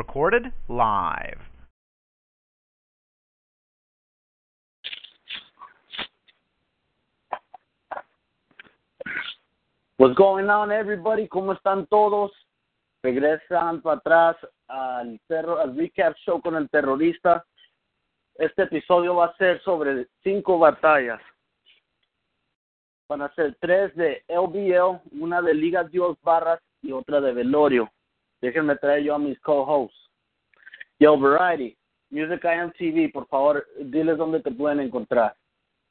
Recorded live. What's going on, everybody? ¿Cómo están todos? Regresan para atrás al, terror, al recap show con el terrorista. Este episodio va a ser sobre cinco batallas. Van a ser tres de LBL, una de Liga Dios Barras y otra de Velorio. Déjenme traer yo a mis co-hosts. Yo, Variety, Music IMTV, por favor, diles dónde te pueden encontrar.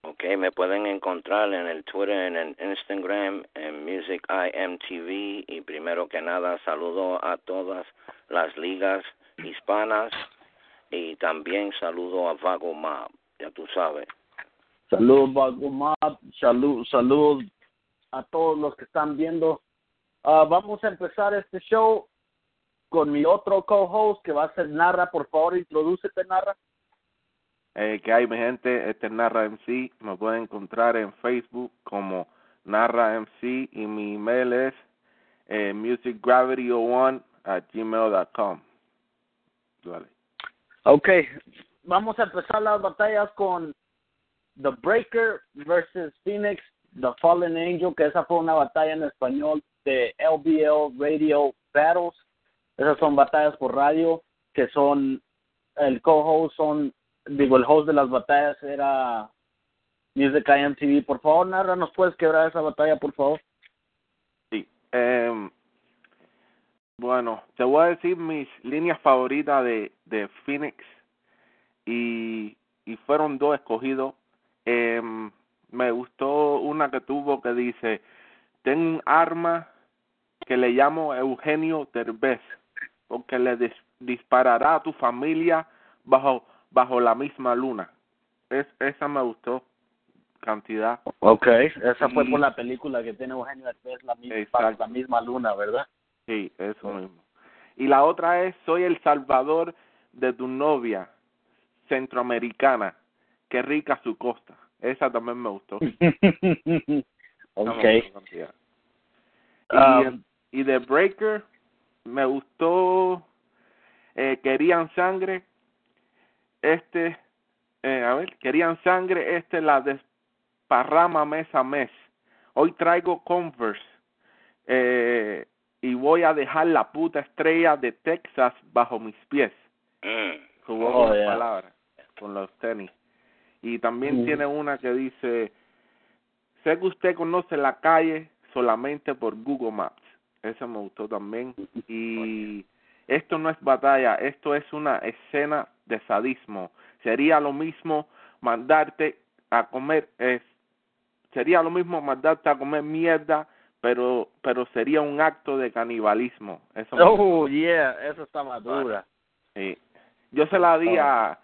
Ok, me pueden encontrar en el Twitter, en el Instagram, en Music IMTV. Y primero que nada, saludo a todas las ligas hispanas y también saludo a Vago Mob, ya tú sabes. Saludos, Vago Mob, salud, salud a todos los que están viendo. Uh, vamos a empezar este show con mi otro co-host que va a ser Narra. Por favor, introdúcete, Narra. Eh, que hay mi gente, este es Narra MC, me pueden encontrar en Facebook como Narra MC y mi email es eh, musicgravity01 at gmail.com. Vale. Ok, vamos a empezar las batallas con The Breaker versus Phoenix, The Fallen Angel, que esa fue una batalla en español de LBL Radio Battles. Esas son batallas por radio, que son, el co-host son, digo, el host de las batallas era Music IMTV. Por favor, Narra, ¿nos puedes quebrar esa batalla, por favor? Sí. Eh, bueno, te voy a decir mis líneas favoritas de, de Phoenix y, y fueron dos escogidos. Eh, me gustó una que tuvo que dice, tengo un arma que le llamo Eugenio Derbez, porque le dis disparará a tu familia bajo bajo la misma luna. Es, esa me gustó cantidad. Ok, esa fue por la película que tiene Eugenio Derbez, la misma, la misma luna, ¿verdad? Sí, eso mismo. Y la otra es, soy el salvador de tu novia centroamericana. Qué rica su costa. Esa también me gustó. ok. Y, um, y de Breaker me gustó eh, Querían Sangre. Este, eh, a ver, Querían Sangre, este la desparrama mes a mes. Hoy traigo Converse. Eh, y voy a dejar la puta estrella de Texas bajo mis pies. Mm. Jugó Oh, con yeah. palabras, con los tenis. Y también Mm. tiene una que dice, sé que usted conoce la calle solamente por Google Maps. Esa me gustó también. Y esto no es batalla, esto es una escena de sadismo. Sería lo mismo mandarte a comer, es, sería lo mismo mandarte a comer mierda pero pero sería un acto de canibalismo. Eso Oh, yeah, eso está madura. Sí. Yo se la di a,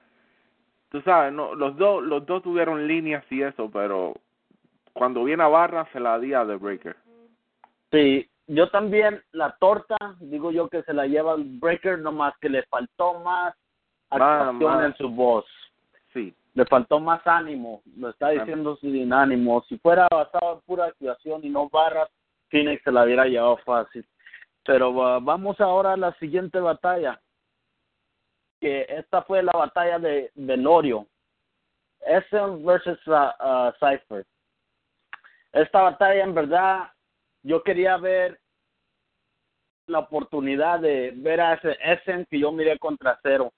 tú sabes, no, los dos los dos tuvieron líneas y eso, pero cuando viene a barra se la di a The Breaker. Sí, yo también la torta, digo yo que se la lleva el Breaker, nomás que le faltó más actuación más. en su voz. Sí. Le faltó más ánimo, lo está diciendo sin ánimo. Si fuera basado en pura actuación y no barras, Phoenix se la hubiera llevado fácil. Pero uh, vamos ahora a la siguiente batalla, que esta fue la batalla de Velorio. SM versus uh, uh, Cypher. Esta batalla en verdad yo quería ver la oportunidad de ver a ese Essen que yo miré contra cero.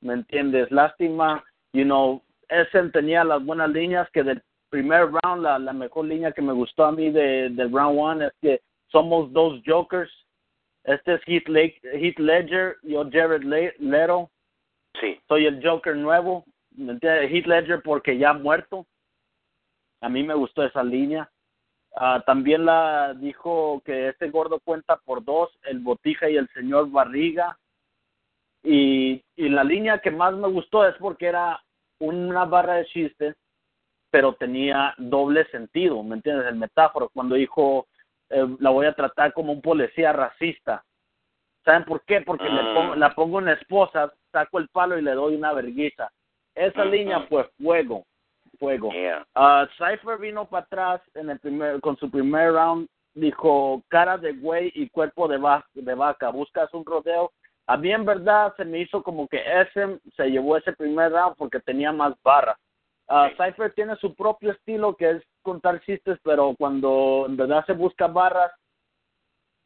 ¿Me entiendes? Lástima, you know, Essen tenía las buenas líneas que del primer round, la, la mejor línea que me gustó a mí de, del round one es que somos dos jokers. Este es Heath, Le Heath Ledger, yo Jared Le Leto. Sí. Soy el Joker nuevo. ¿Me entiendes? Heath Ledger porque ya ha muerto. A mí me gustó esa línea. Ah, también la dijo que este gordo cuenta por dos, el Botija y el señor Barriga. Y, y la línea que más me gustó es porque era una barra de chistes, pero tenía doble sentido, ¿me entiendes? El metáforo, cuando dijo, eh, la voy a tratar como un policía racista. ¿Saben por qué? Porque le Ah. pongo, la pongo en esposa, saco el palo y le doy una verguiza. Esa línea fue fuego, fuego. Yeah. Ah, Cypher vino para atrás en el primer, con su primer round, dijo cara de güey y cuerpo de, va- de vaca, buscas un rodeo. A mí en verdad se me hizo como que ese se llevó ese primer round porque tenía más barra. Sí. Cypher tiene su propio estilo que es contar chistes, pero cuando en verdad se busca barras,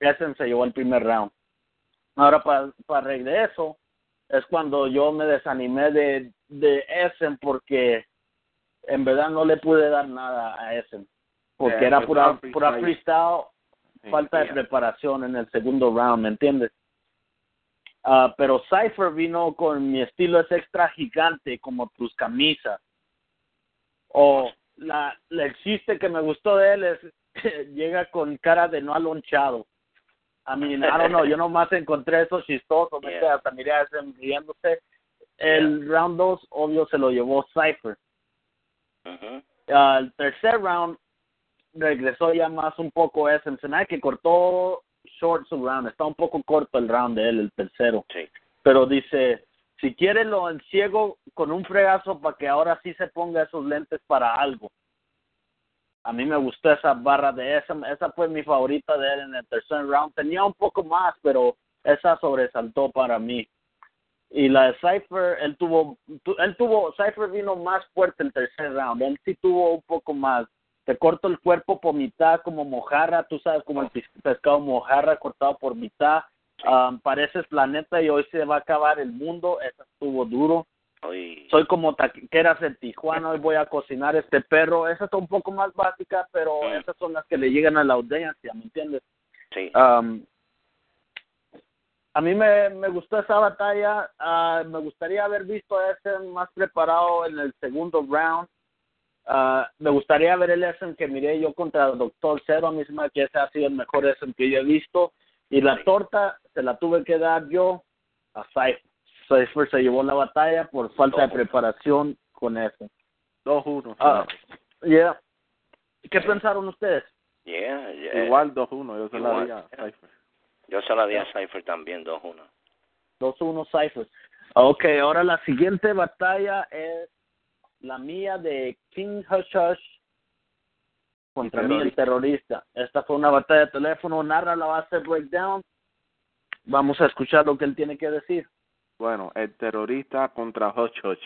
ese se llevó el primer round. Ahora para para regreso es cuando yo me desanimé de, de Essen porque en verdad no le pude dar nada a Essen porque Eh, era fue pura, pura pura freestyle. freestyle, Sí, falta de preparación en el segundo round, ¿me entiendes? Ah, pero Cypher vino con mi estilo es extra gigante como tus camisas. O la, la el chiste que me gustó de él es llega con cara de no alonchado. I mean, I don't know, yo nomás encontré eso chistoso, ¿me Yeah. hasta miré a ese riéndose. El round 2, obvio, se lo llevó Cypher. Al tercer round regresó ya más un poco ese. Hace que cortó short su round. Está un poco corto el round de él, el tercero. Sí. Pero dice, si quiere lo enciego con un fregazo para que ahora sí se ponga esos lentes para algo. A mí me gustó esa barra de esa. Esa fue mi favorita de él en el tercer round. Tenía un poco más, pero esa sobresaltó para mí. Y la de Cypher, él tuvo, tu- él tuvo, Cypher vino más fuerte el tercer round. Él sí tuvo un poco más. Te corto el cuerpo por mitad como mojarra, tú sabes, como el pescado mojarra cortado por mitad. Um, pareces planeta y hoy se va a acabar el mundo. Eso estuvo duro. Uy. Soy como taqueras en Tijuana, hoy voy a cocinar este perro. Esa está un poco más básica, pero Mm. esas son las que le llegan a la audiencia, ¿me entiendes? Sí. Um, a mí me, me gustó esa batalla. ah, me gustaría haber visto a ese más preparado en el segundo round. Ah, me gustaría ver el Essen que miré yo contra el Doctor Cero. A mí se me hace que ese ha sido el mejor Essen que yo he visto. Y la torta se la tuve que dar yo a Cypher. Cypher se llevó la batalla por falta de preparación con ese. 2-1. Ah, yeah. ¿Qué pensaron ustedes? Yeah, yeah. Igual 2-1, yo se la di a Cypher. Yo se la di a Cypher también, 2-1. 2-1 Cypher. Ok, ahora la siguiente batalla es la mía de King Hush Hush contra mí, el terrorista. Esta fue una batalla de teléfono. Narra la base breakdown. Vamos a escuchar lo que él tiene que decir. Bueno, el terrorista contra Hush Hush.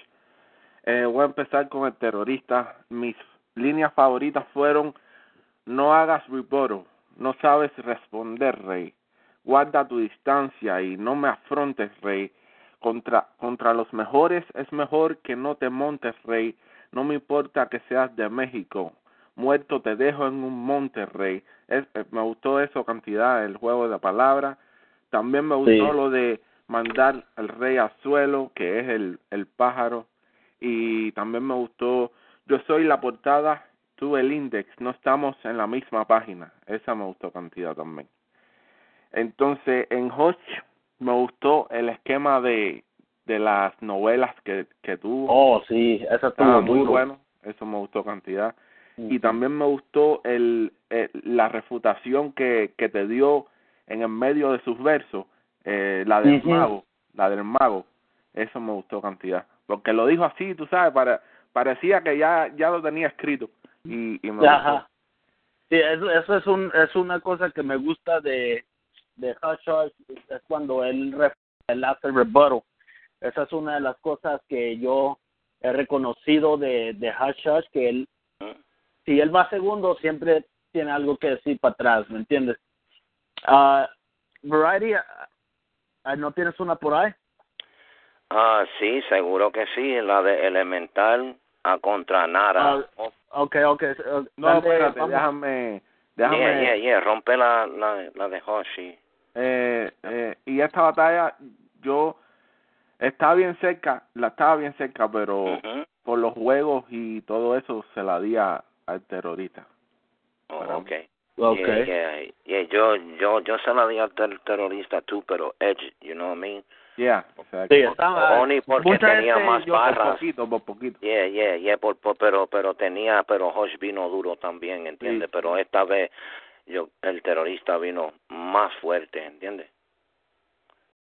Eh, voy a empezar con el terrorista. Mis líneas favoritas fueron no hagas rebuttal, no sabes responder, rey. Guarda tu distancia y no me afrontes, rey. Contra, contra los mejores es mejor que no te montes, rey. No me importa que seas de México. Muerto te dejo en un monte, rey. Es, eh, me gustó eso cantidad, el juego de palabras. También me gustó Sí. lo de mandar al rey al suelo, que es el, el pájaro. Y también me gustó, yo soy la portada, tú el index, no estamos en la misma página. Esa me gustó cantidad también. Entonces, en Hodge me gustó el esquema de, de las novelas que, que tuvo. Oh, sí, esa estuvo Estaba muy duro. bueno, eso me gustó cantidad. Y también me gustó el, el- la refutación que, que te dio en el medio de sus versos, eh, la del mago, la del mago, eso me gustó cantidad. Porque lo dijo así, tú sabes, para, parecía que ya, ya lo tenía escrito y, y me Ajá. gustó. Sí, eso, eso es, un, es una cosa que me gusta de, de Hush Hush, es cuando él, él hace rebuttal. Esa es una de las cosas que yo he reconocido de, de Hush Hush, que él, si él va segundo, siempre tiene algo que decir para atrás, ¿me entiendes? Ah, Variety, ah, ¿no tienes una por ahí? Ah, sí, seguro que sí, la de Elemental a contra Nara. Ah, Oh, Ok, ok. eh, No, dale, espérate, vamos. déjame, déjame, yeah, yeah, yeah, rompe la, la, la de Hoshi. Eh, eh, y esta batalla, yo estaba bien cerca, la estaba bien cerca, pero por los juegos y todo eso se la di a- al terrorista. Oh, okay. Okay. Yeah, yeah, yeah, yo, yo, yo se la di al ter- terrorista tú, pero Edge, you know what I mean? Yeah, exacto. Sí, estaba. Only porque tenía más yo- Por barras. poquito, por poquito. Yeah, yeah, yeah, por, por- pero, pero tenía, pero Josh vino duro también, ¿entiendes? Sí. Pero esta vez, yo, el terrorista vino más fuerte, ¿entiendes?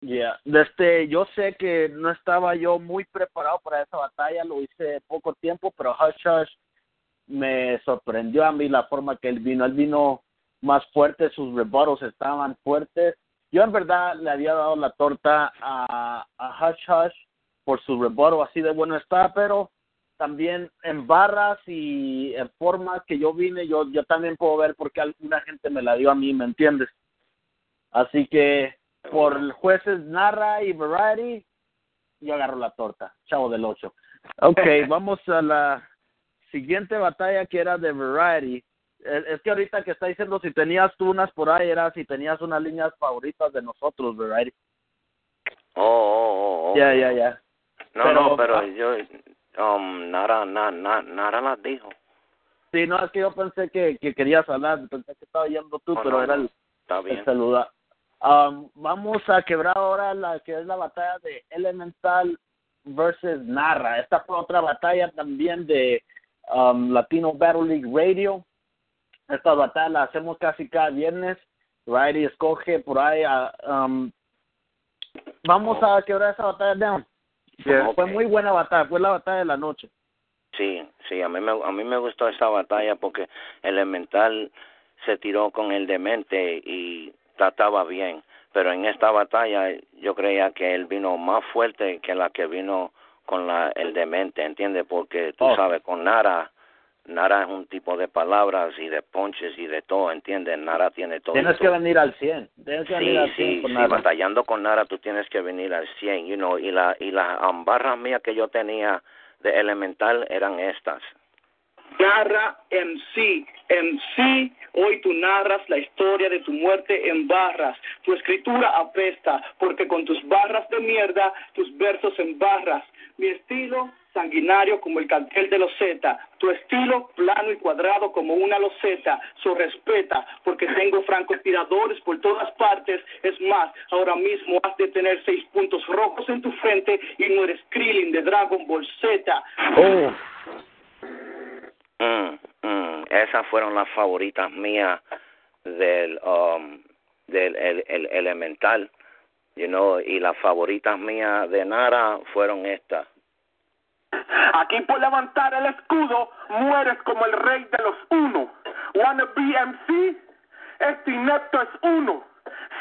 Yeah. Desde, yo sé que no estaba yo muy preparado para esa batalla, lo hice poco tiempo, pero Hush Hush me sorprendió a mí la forma que él vino. Él vino más fuerte, sus rebatos estaban fuertes. Yo en verdad le había dado la torta a, a Hush Hush por su rebaro, así de bueno está, pero también en barras y en formas que yo vine, yo, yo también puedo ver por qué alguna gente me la dio a mí, ¿me entiendes? Así que por jueces Narra y Variety, yo agarro la torta, chavo del 8. Ok, vamos a la siguiente batalla que era de Variety. Es, es que ahorita que está diciendo si tenías tú unas por ahí, era si tenías unas líneas favoritas de nosotros, Variety. Oh, oh, oh. Ya, ya, ya. No, Pero- no, pero ah. yo, um, Nara, na, na, Nara las dijo. Sí, no, es que yo pensé que, que querías hablar, pensé que estaba yendo tú, pero no, era el, Está el saludar. Um, vamos a quebrar ahora la que es la batalla de Elemental versus Narra. Esta fue otra batalla también de um, Latino Battle League Radio. Esta batalla la hacemos casi cada viernes. Riley escoge por ahí. a, um, vamos a quebrar esa batalla down. Yeah. Fue muy buena batalla, fue la batalla de la noche. Sí, sí, a mí me, a mí me gustó esta batalla porque Elemental se tiró con el demente y trataba bien, pero en esta batalla yo creía que él vino más fuerte que la que vino con la el demente, ¿entiendes? Porque tú Oh. sabes, con Nara, Nara es un tipo de palabras y de ponches y de todo, ¿entiendes? Nara tiene todo. Tienes que venir al 100. Tienes que venir Sí, al 100 sí, con sí, Narra. batallando con Nara tú tienes que venir al 100, you know, y la y las barras mías que yo tenía de elemental eran estas. narra en sí, en sí, hoy tú narras la historia de tu muerte en barras. Tu escritura apesta, porque con tus barras de mierda, tus versos en barras. Mi estilo, sanguinario como el cartel de los Z. Tu estilo, plano y cuadrado como una loseta. So respeta, porque tengo francotiradores por todas partes. Es más, ahora mismo has de tener seis puntos rojos en tu frente y no eres Krillin de Dragon Ball Z. Oh. Mm, mm, esas fueron las favoritas mías del um, del el, el elemental, y las favoritas mías de Nara fueron estas. Aquí por levantar el escudo mueres como el rey de los uno. Wanna BMC, este inepto es uno.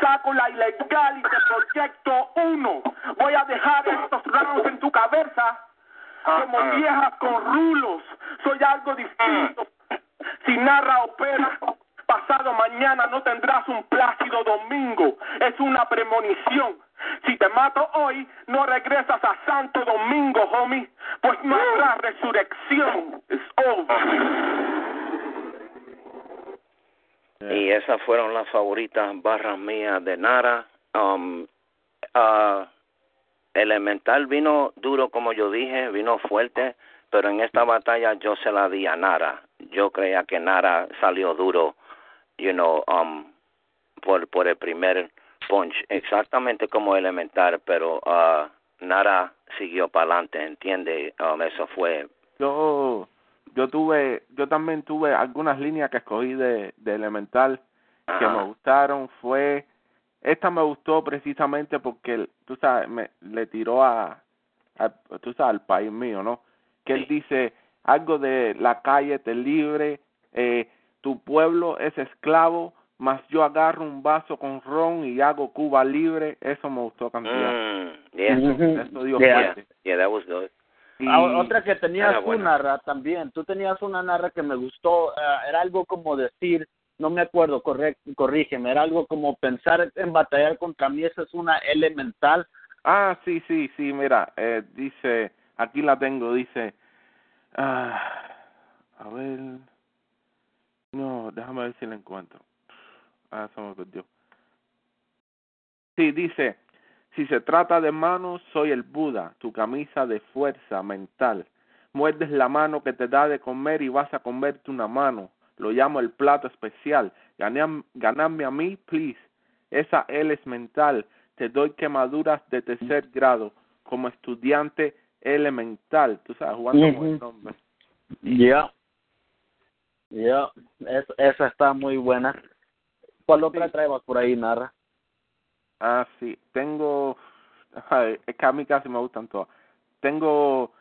Saco la ilegal y te proyecto uno. Voy a dejar estos rounds en tu cabeza como viejas con rulos. Soy algo distinto. Si narra opera, pasado mañana no tendrás un plácido domingo. Es una premonición. Si te mato hoy, no regresas a Santo Domingo, homie. Pues habrá resurrección. It's over. Y esas fueron las favoritas barras mías de Nara. Um, ah, Elemental vino duro, como yo dije, vino fuerte, pero en esta batalla yo se la di a Nara. Yo creía que Nara salió duro, you know, um, por, por el primer punch, exactamente como Elemental, pero ah, Nara siguió para adelante, ¿entiende? Um, eso fue Yo, yo tuve, yo también tuve algunas líneas que escogí de, de Elemental que me gustaron. Fue, esta me gustó precisamente porque, tú sabes, me, le tiró a, a, tú sabes, al país mío, ¿no? Que él Sí. dice algo de la calle te libre, eh, tu pueblo es esclavo, mas yo agarro un vaso con ron y hago Cuba libre. Eso me gustó cantidad. Mm, yeah. Ujú. Eso dio Yeah. fuerte. Yeah, that was good. Y- Ah, otra que tenías buena. Narra, también. Tú tenías una Narra que me gustó. eh, era algo como decir, no me acuerdo, correcto, corrígeme. Era algo como pensar en batallar contra mí. Esa es una elemental. Ah, sí, sí, sí, mira, eh, dice, aquí la tengo, dice, ah, a ver, no, déjame ver si la encuentro. Ah, se me perdió. Sí, dice, si se trata de manos, soy el Buda, tu camisa de fuerza mental. Muerdes la mano que te da de comer y vas a comerte una mano. lo llamo el plato especial. Gané, ganarme a mí, please. Esa L es mental. Te doy quemaduras de tercer grado como estudiante elemental. Tú sabes, jugando con el nombre. Ya. Ya. Es- esa está muy buena. ¿Cuál otra traemos por ahí, Narra? Ah, sí. Tengo. ay, Es que a mí casi me gustan todas. Tengo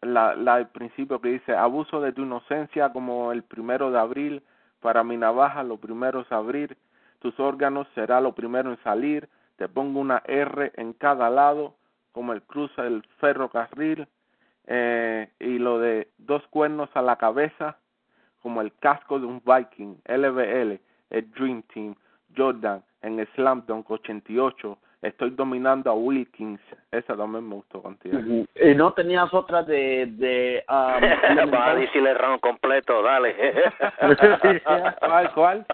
la, la del principio que dice: Abuso de tu inocencia como el primero de abril. Para mi navaja, lo primero es abrir. Tus órganos será lo primero en salir. Te pongo una R en cada lado, como el cruce del ferrocarril. Eh, y lo de dos cuernos a la cabeza, como el casco de un Viking. LBL, el Dream Team. Jordan en el Slam Dunk 88. Estoy dominando a Wilkins. Esa también me gustó contigo. ¿Y no tenías otra de... de um, Va a decirle el round completo, dale. ¿Cuál, cuál?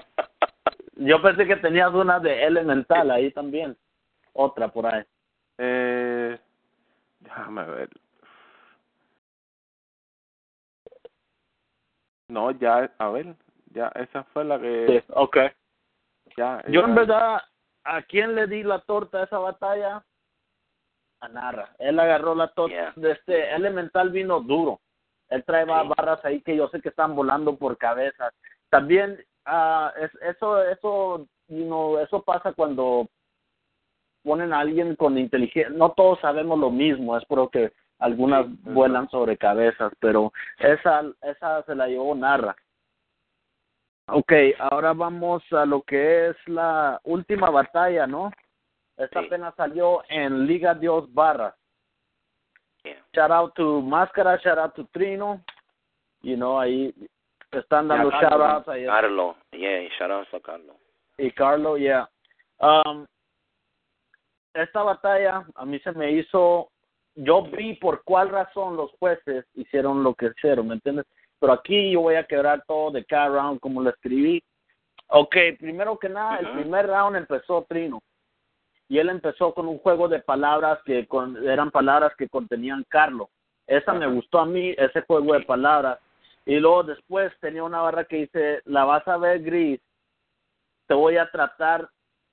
Yo pensé que tenías una de Elemental ahí también. Otra por ahí. Eh, déjame ver. No, ya, a ver, ya, esa fue la que, Sí, ok. ya. Yo en verdad, ¿a quién le di la torta a esa batalla? A Narra. Él agarró la torta. Yeah. De este Elemental vino duro. Él trae Sí. barras ahí que yo sé que están volando por cabezas. También ah, es, eso, eso, you know, eso pasa cuando ponen a alguien con inteligencia. No todos sabemos lo mismo, es por que algunas Sí, vuelan sobre cabezas, pero esa, esa se la llevó Narra. Ok, ahora vamos a lo que es la última batalla, ¿no? Esta Sí. apenas salió en Liga Dios Barras. Yeah. Shout out to Máscara, shout out to Trino. You know, ahí están dando shout outs ahí. Carlos, yeah, shout out a Carlos. Y Carlo, yeah. Um, esta batalla a mí se me hizo, yo vi por cuál razón los jueces hicieron lo que hicieron, ¿me entiendes? Pero aquí yo voy a quebrar todo de cada round como lo escribí. Ok, primero que nada, el primer round empezó Trino. Y él empezó con un juego de palabras que con, eran palabras que contenían Carlo. Esa me gustó a mí, ese juego de palabras. Y luego después tenía una barra que dice, la vas a ver gris, te voy a tratar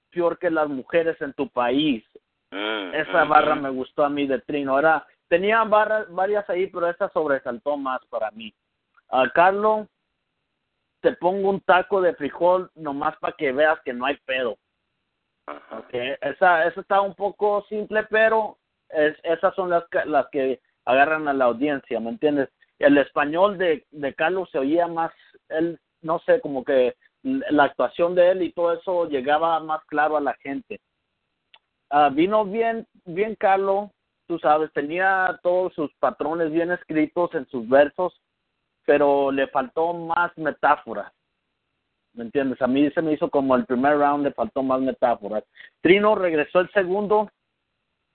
peor que las mujeres en tu país. Mm, Esa barra me gustó a mí de Trino. Era, tenía barras, varias ahí, pero esa sobresaltó más para mí. A Carlos, te pongo un taco de frijol nomás para que veas que no hay pedo. Ajá. Okay. Esa, esa está un poco simple, pero es, esas son las, que- las que agarran a la audiencia, ¿me entiendes? El español de, de Carlos se oía más, él, no sé, como que la actuación de él y todo eso llegaba más claro a la gente. Ah, vino bien, bien Carlos, tú sabes, tenía todos sus patrones bien escritos en sus versos, pero le faltó más metáforas. ¿Me entiendes? A mí se me hizo como el primer round, le faltó más metáforas. Trino regresó el segundo,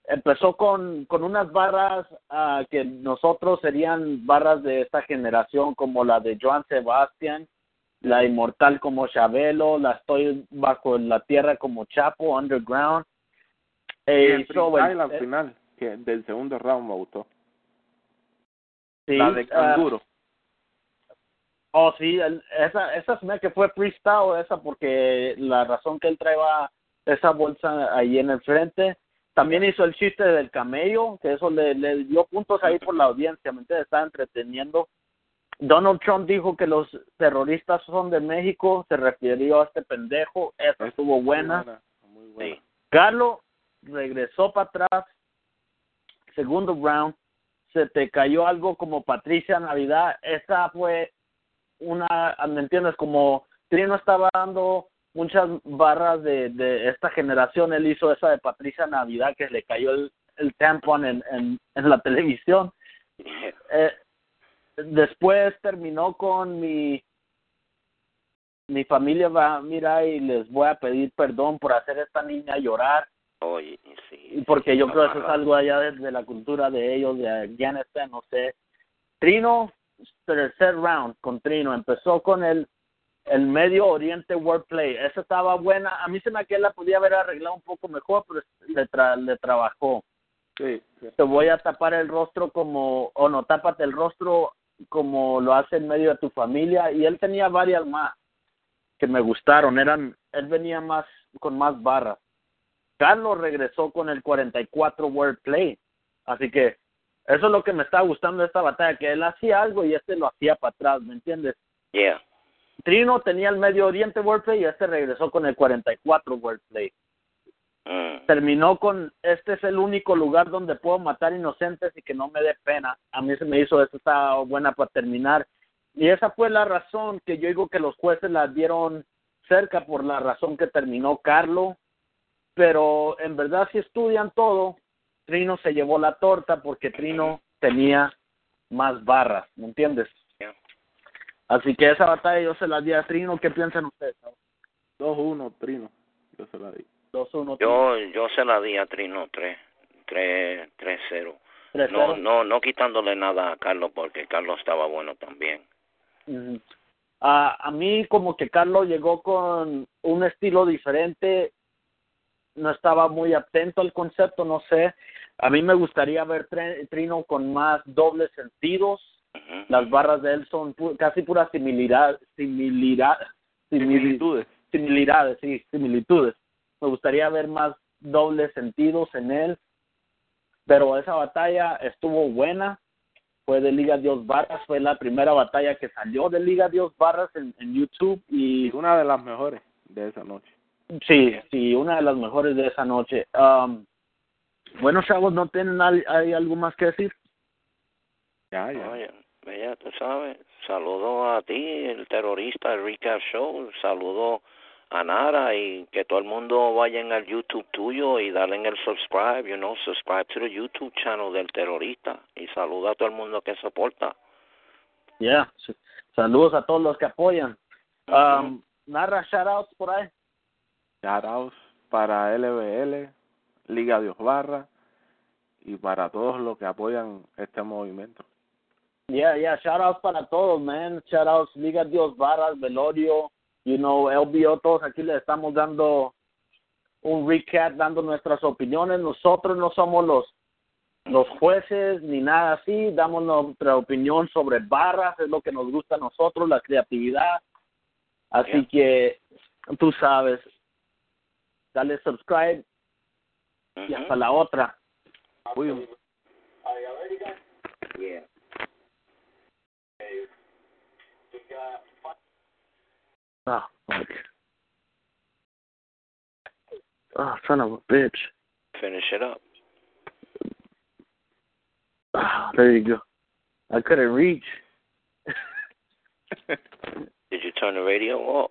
empezó con, con unas barras ah, que nosotros serían barras de esta generación, como la de Joan Sebastián, la inmortal como Chabelo, la estoy bajo la tierra como Chapo, Underground. Y Eh, el so, freestyle el- al final, que del segundo round me gustó. sí, la de ah, canguro. Oh, sí, esa, esa se me que fue freestyle, esa porque la razón que él traía esa bolsa ahí en el frente. También hizo el chiste del camello, que eso le, le dio puntos ahí por la audiencia, ¿me entiendes? Estaba entreteniendo. Donald Trump dijo que los terroristas son de México, se refirió a este pendejo, esa estuvo muy buena. Muy buena. Sí. Carlos regresó para atrás, segundo round, se te cayó algo como Patricia Navidad, esa fue una, ¿me entiendes? Como Trino estaba dando muchas barras de, de esta generación, él hizo esa de Patricia Navidad que le cayó el, el tampon en, en, en la televisión. Yeah. Eh, después terminó con mi mi familia va a mirar y les voy a pedir perdón por hacer a esta niña llorar Oye, sí. porque yo creo que eso es algo allá de, de la cultura de ellos de Afganistán no sé Trino tercer round con Trino. Empezó con el el Medio Oriente Wordplay. Esa estaba buena. A mí se me que la podía haber arreglado un poco mejor pero le, tra- le trabajó. Sí, sí. te voy a tapar el rostro como, o no, tápate el rostro como lo hace en medio de tu familia. Y él tenía varias más que me gustaron, eran él venía más con más barras. Carlos regresó con el 44 wordplay, así que eso es lo que me está gustando de esta batalla, que él hacía algo y este lo hacía para atrás, ¿me entiendes? Yeah. Trino tenía el Medio Oriente wordplay y este regresó con el 44 wordplay. Mm. Terminó con, este es el único lugar donde puedo matar inocentes y que no me dé pena. A mí se me hizo, esto está buena para terminar. Y esa fue la razón que yo digo que los jueces la dieron cerca por la razón que terminó Carlo. Pero en verdad si estudian todo, Trino se llevó la torta porque Trino tenía más barras, ¿me entiendes? Así que esa batalla yo se la di a Trino. ¿Qué piensan ustedes? 2-1, Trino. Yo se la di. 2-1. Yo, yo se la di a Trino 3, 3, 3-0. 3-0. No, no, no quitándole nada a Carlos porque Carlos estaba bueno también. Ujú. Ah, a mí como que Carlos llegó con un estilo diferente, no estaba muy atento al concepto, no sé. A mí me gustaría ver Trino con más dobles sentidos. Las barras de él son pu- casi pura similidad, similidad, simili- Similitudes. similitudes, sí, similitudes. Me gustaría ver más dobles sentidos en él. Pero esa batalla estuvo buena. Fue de Liga Dios Barras. Fue la primera batalla que salió de Liga Dios Barras en, en YouTube. Y Y una de las mejores de esa noche. Sí, sí, una de las mejores de esa noche. Um, bueno, chavos, ¿no tienen al- hay algo más que decir? Ya, ya. Oye, ya tú sabes, saludo a ti, el terrorista, el Recap Show, saludo a Nara y que todo el mundo vaya en el YouTube tuyo y darle en el subscribe, you know, subscribe to the YouTube channel del terrorista y saluda a todo el mundo que soporta. Ya, sí. saludos a todos los que apoyan. Um, narra shoutouts por ahí. Shoutouts para LBL, Liga Dios Barra y para todos los que apoyan este movimiento. Yeah, yeah, shoutouts para todos, man. Shoutouts Liga Dios Barras, Velorio, you know, LBO, todos aquí le estamos dando un recap, dando nuestras opiniones. Nosotros no somos los los jueces ni nada así, damos nuestra opinión sobre barras, es lo que nos gusta a nosotros, la creatividad. Así que tú sabes, dale subscribe y hasta la otra. Uy, Oh, fuck. Oh, son of a bitch. Finish it up. Ah, there you go. I couldn't reach. Did you turn the radio off?